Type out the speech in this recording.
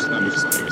Islamic State.